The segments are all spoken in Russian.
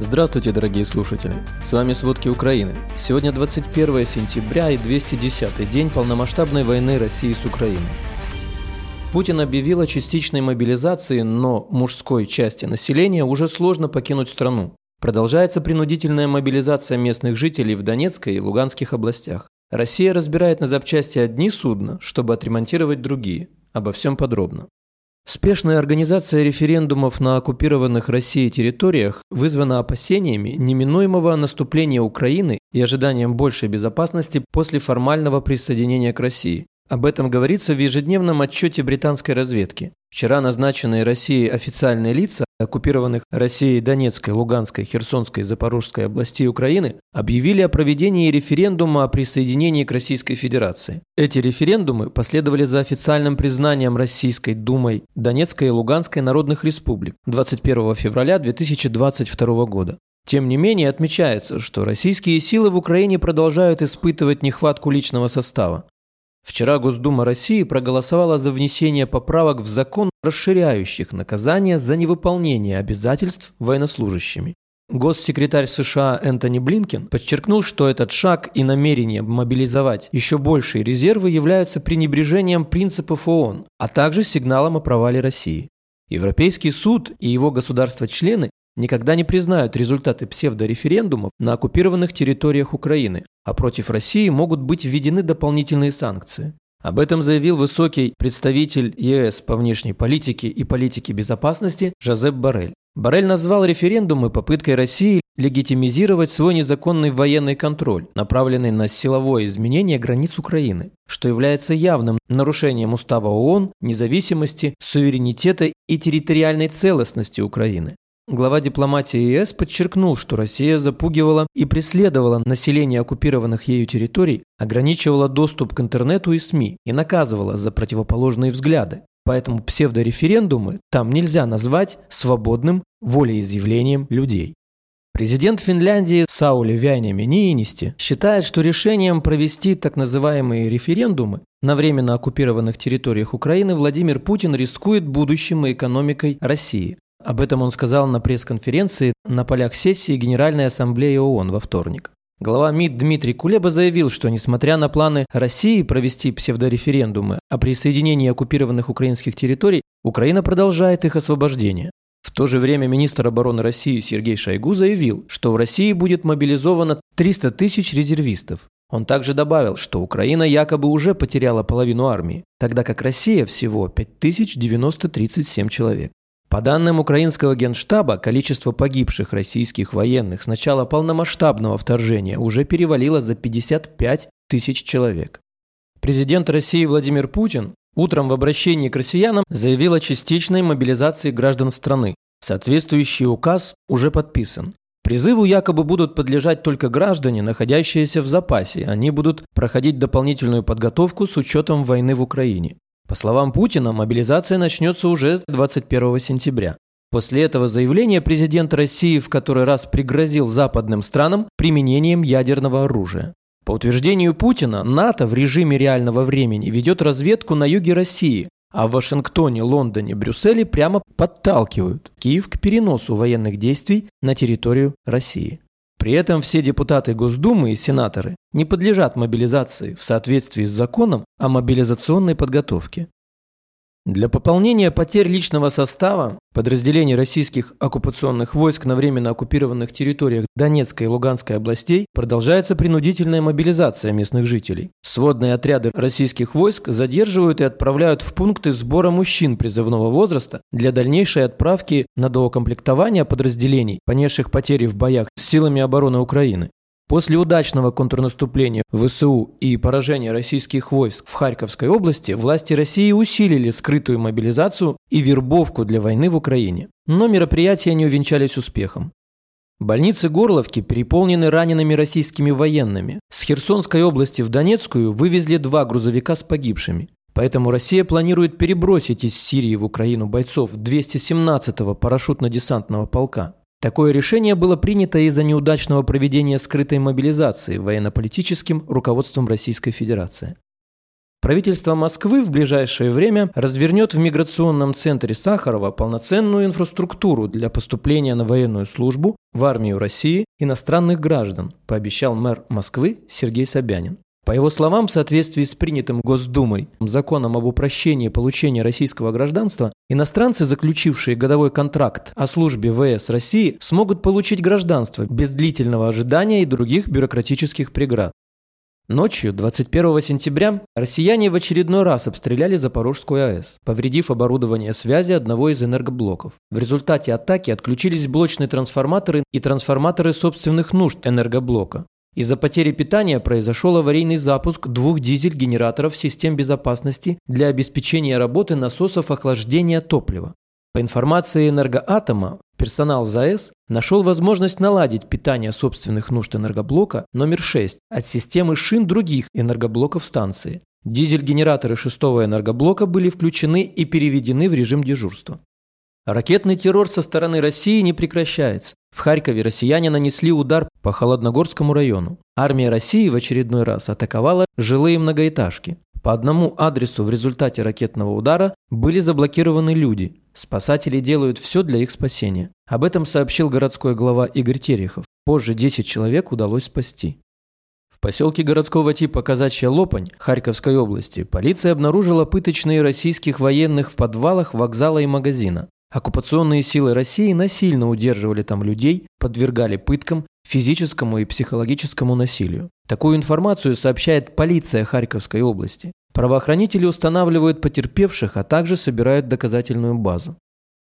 Здравствуйте, дорогие слушатели! С вами «Сводки Украины». Сегодня 21 сентября и 210-й день полномасштабной войны России с Украиной. Путин объявил о частичной мобилизации, но мужской части населения уже сложно покинуть страну. Продолжается принудительная мобилизация местных жителей в Донецкой и Луганских областях. Россия разбирает на запчасти одни судна, чтобы отремонтировать другие. Обо всем подробно. Спешная организация референдумов на оккупированных Россией территориях вызвана опасениями неминуемого наступления Украины и ожиданием большей безопасности после формального присоединения к России. Об этом говорится в ежедневном отчете британской разведки. Вчера назначенные Россией официальные лица оккупированных Россией Донецкой, Луганской, Херсонской и Запорожской областей Украины объявили о проведении референдума о присоединении к Российской Федерации. Эти референдумы последовали за официальным признанием Российской Думой Донецкой и Луганской народных республик 21 февраля 2022 года. Тем не менее, отмечается, что российские силы в Украине продолжают испытывать нехватку личного состава. Вчера Госдума России проголосовала за внесение поправок в закон, расширяющих наказание за невыполнение обязательств военнослужащими. Госсекретарь США Энтони Блинкен подчеркнул, что этот шаг и намерение мобилизовать еще большие резервы являются пренебрежением принципов ООН, а также сигналом о провале России. Европейский суд и его государства-члены никогда не признают результаты псевдореферендумов на оккупированных территориях Украины, а против России могут быть введены дополнительные санкции. Об этом заявил высокий представитель ЕС по внешней политике и политике безопасности Жозеп Барель. Барель назвал референдумы попыткой России легитимизировать свой незаконный военный контроль, направленный на силовое изменение границ Украины, что является явным нарушением устава ООН, независимости, суверенитета и территориальной целостности Украины. Глава дипломатии ЕС подчеркнул, что Россия запугивала и преследовала население оккупированных ею территорий, ограничивала доступ к интернету и СМИ и наказывала за противоположные взгляды. Поэтому псевдореферендумы там нельзя назвать свободным волеизъявлением людей. Президент Финляндии Саули Вяйнеми Ниинисти считает, что решением провести так называемые референдумы на временно оккупированных территориях Украины Владимир Путин рискует будущим и экономикой России, об этом он сказал на пресс-конференции на полях сессии Генеральной Ассамблеи ООН во вторник. Глава МИД Дмитрий Кулеба заявил, что несмотря на планы России провести псевдореферендумы о присоединении оккупированных украинских территорий, Украина продолжает их освобождение. В то же время министр обороны России Сергей Шойгу заявил, что в России будет мобилизовано 300 тысяч резервистов. Он также добавил, что Украина якобы уже потеряла половину армии, тогда как Россия всего 5937 человек. По данным украинского генштаба, количество погибших российских военных с начала полномасштабного вторжения уже перевалило за 55 тысяч человек. Президент России Владимир Путин утром в обращении к россиянам заявил о частичной мобилизации граждан страны. Соответствующий указ уже подписан. Призыву якобы будут подлежать только граждане, находящиеся в запасе. Они будут проходить дополнительную подготовку с учетом войны в Украине. По словам Путина, мобилизация начнется уже 21 сентября. После этого заявления президент России в который раз пригрозил западным странам применением ядерного оружия. По утверждению Путина, НАТО в режиме реального времени ведет разведку на юге России, а в Вашингтоне, Лондоне, Брюсселе прямо подталкивают Киев к переносу военных действий на территорию России. При этом все депутаты Госдумы и сенаторы не подлежат мобилизации в соответствии с законом о мобилизационной подготовке. Для пополнения потерь личного состава подразделений российских оккупационных войск на временно оккупированных территориях Донецкой и Луганской областей продолжается принудительная мобилизация местных жителей. Сводные отряды российских войск задерживают и отправляют в пункты сбора мужчин призывного возраста для дальнейшей отправки на доукомплектование подразделений, понесших потери в боях с силами обороны Украины. После удачного контрнаступления ВСУ и поражения российских войск в Харьковской области власти России усилили скрытую мобилизацию и вербовку для войны в Украине. Но мероприятия не увенчались успехом. Больницы Горловки переполнены ранеными российскими военными. С Херсонской области в Донецкую вывезли два грузовика с погибшими. Поэтому Россия планирует перебросить из Сирии в Украину бойцов 217-го парашютно-десантного полка. Такое решение было принято из-за неудачного проведения скрытой мобилизации военно-политическим руководством Российской Федерации. Правительство Москвы в ближайшее время развернет в миграционном центре Сахарова полноценную инфраструктуру для поступления на военную службу в армию России иностранных граждан, пообещал мэр Москвы Сергей Собянин. По его словам, в соответствии с принятым Госдумой законом об упрощении получения российского гражданства, иностранцы, заключившие годовой контракт о службе ВС России, смогут получить гражданство без длительного ожидания и других бюрократических преград. Ночью 21 сентября россияне в очередной раз обстреляли Запорожскую АЭС, повредив оборудование связи одного из энергоблоков. В результате атаки отключились блочные трансформаторы и трансформаторы собственных нужд энергоблока. Из-за потери питания произошел аварийный запуск двух дизель-генераторов систем безопасности для обеспечения работы насосов охлаждения топлива. По информации энергоатома, персонал ЗАЭС нашел возможность наладить питание собственных нужд энергоблока номер 6 от системы шин других энергоблоков станции. Дизель-генераторы шестого энергоблока были включены и переведены в режим дежурства. Ракетный террор со стороны России не прекращается. В Харькове россияне нанесли удар по Холодногорскому району. Армия России в очередной раз атаковала жилые многоэтажки. По одному адресу в результате ракетного удара были заблокированы люди. Спасатели делают все для их спасения. Об этом сообщил городской глава Игорь Терехов. Позже 10 человек удалось спасти. В поселке городского типа Казачья Лопань Харьковской области полиция обнаружила пыточные российских военных в подвалах вокзала и магазина. Оккупационные силы России насильно удерживали там людей, подвергали пыткам, физическому и психологическому насилию. Такую информацию сообщает полиция Харьковской области. Правоохранители устанавливают потерпевших, а также собирают доказательную базу.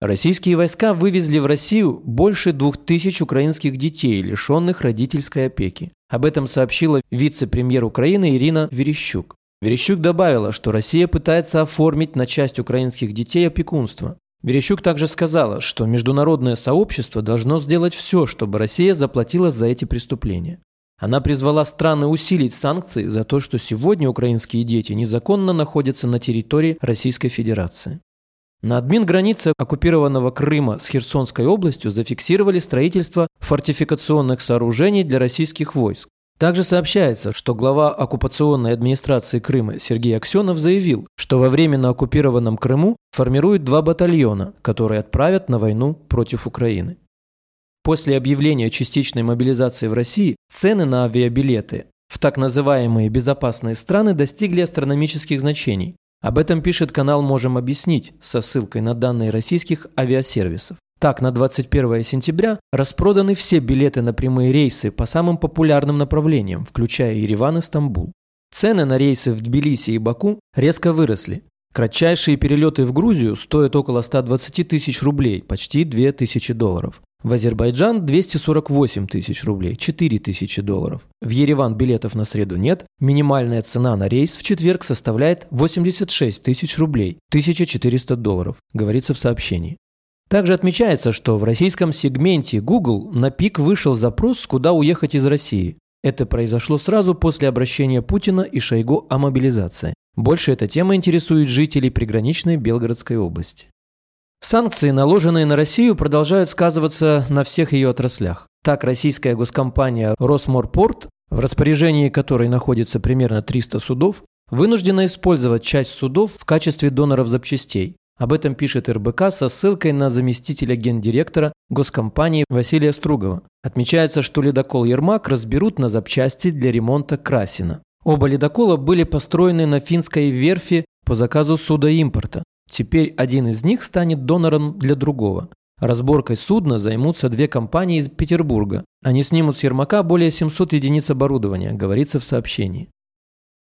Российские войска вывезли в Россию больше двух тысяч украинских детей, лишенных родительской опеки. Об этом сообщила вице-премьер Украины Ирина Верещук. Верещук добавила, что Россия пытается оформить на часть украинских детей опекунство. Верещук также сказала, что международное сообщество должно сделать все, чтобы Россия заплатила за эти преступления. Она призвала страны усилить санкции за то, что сегодня украинские дети незаконно находятся на территории Российской Федерации. На админ границы оккупированного Крыма с Херсонской областью зафиксировали строительство фортификационных сооружений для российских войск. Также сообщается, что глава оккупационной администрации Крыма Сергей Аксенов заявил, что во временно оккупированном Крыму формируют два батальона, которые отправят на войну против Украины. После объявления частичной мобилизации в России цены на авиабилеты в так называемые безопасные страны достигли астрономических значений. Об этом пишет канал «Можем объяснить» со ссылкой на данные российских авиасервисов. Так, на 21 сентября распроданы все билеты на прямые рейсы по самым популярным направлениям, включая Ереван и Стамбул. Цены на рейсы в Тбилиси и Баку резко выросли. Кратчайшие перелеты в Грузию стоят около 120 тысяч рублей, почти 2000 долларов. В Азербайджан 248 тысяч рублей, 4 тысячи долларов. В Ереван билетов на среду нет, минимальная цена на рейс в четверг составляет 86 тысяч рублей, 1400 долларов, говорится в сообщении. Также отмечается, что в российском сегменте Google на пик вышел запрос, куда уехать из России. Это произошло сразу после обращения Путина и Шойгу о мобилизации. Больше эта тема интересует жителей приграничной Белгородской области. Санкции, наложенные на Россию, продолжают сказываться на всех ее отраслях. Так, российская госкомпания «Росморпорт», в распоряжении которой находится примерно 300 судов, вынуждена использовать часть судов в качестве доноров запчастей. Об этом пишет РБК со ссылкой на заместителя гендиректора госкомпании Василия Стругова. Отмечается, что ледокол «Ермак» разберут на запчасти для ремонта Красина. Оба ледокола были построены на финской верфи по заказу суда импорта. Теперь один из них станет донором для другого. Разборкой судна займутся две компании из Петербурга. Они снимут с Ермака более 700 единиц оборудования, говорится в сообщении.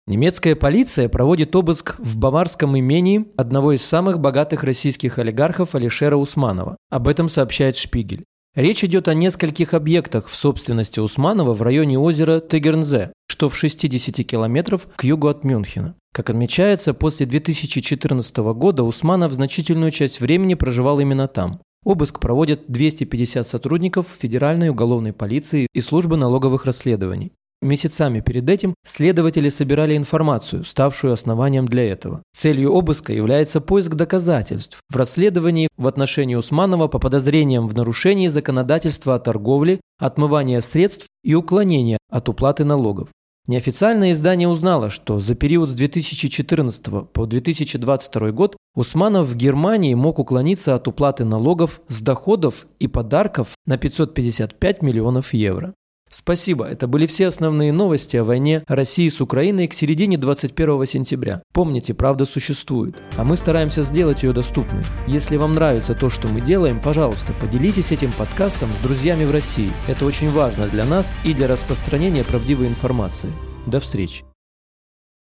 Немецкая полиция проводит обыск в баварском имении одного из самых богатых российских олигархов Алишера Усманова. Об этом сообщает Шпигель. Речь идет о нескольких объектах в собственности Усманова в районе озера Тегернзе, что в 60 километров к югу от Мюнхена. Как отмечается, после 2014 года Усманов значительную часть времени проживал именно там. Обыск проводят 250 сотрудников Федеральной уголовной полиции и службы налоговых расследований. Месяцами перед этим следователи собирали информацию, ставшую основанием для этого. Целью обыска является поиск доказательств в расследовании в отношении Усманова по подозрениям в нарушении законодательства о торговле, отмывании средств и уклонении от уплаты налогов. Неофициальное издание узнало, что за период с 2014 по 2022 год Усманов в Германии мог уклониться от уплаты налогов с доходов и подарков на 555 миллионов евро. Спасибо, это были все основные новости о войне России с Украиной к середине 21 сентября. Помните, правда существует, а мы стараемся сделать ее доступной. Если вам нравится то, что мы делаем, пожалуйста, поделитесь этим подкастом с друзьями в России. Это очень важно для нас и для распространения правдивой информации. До встречи.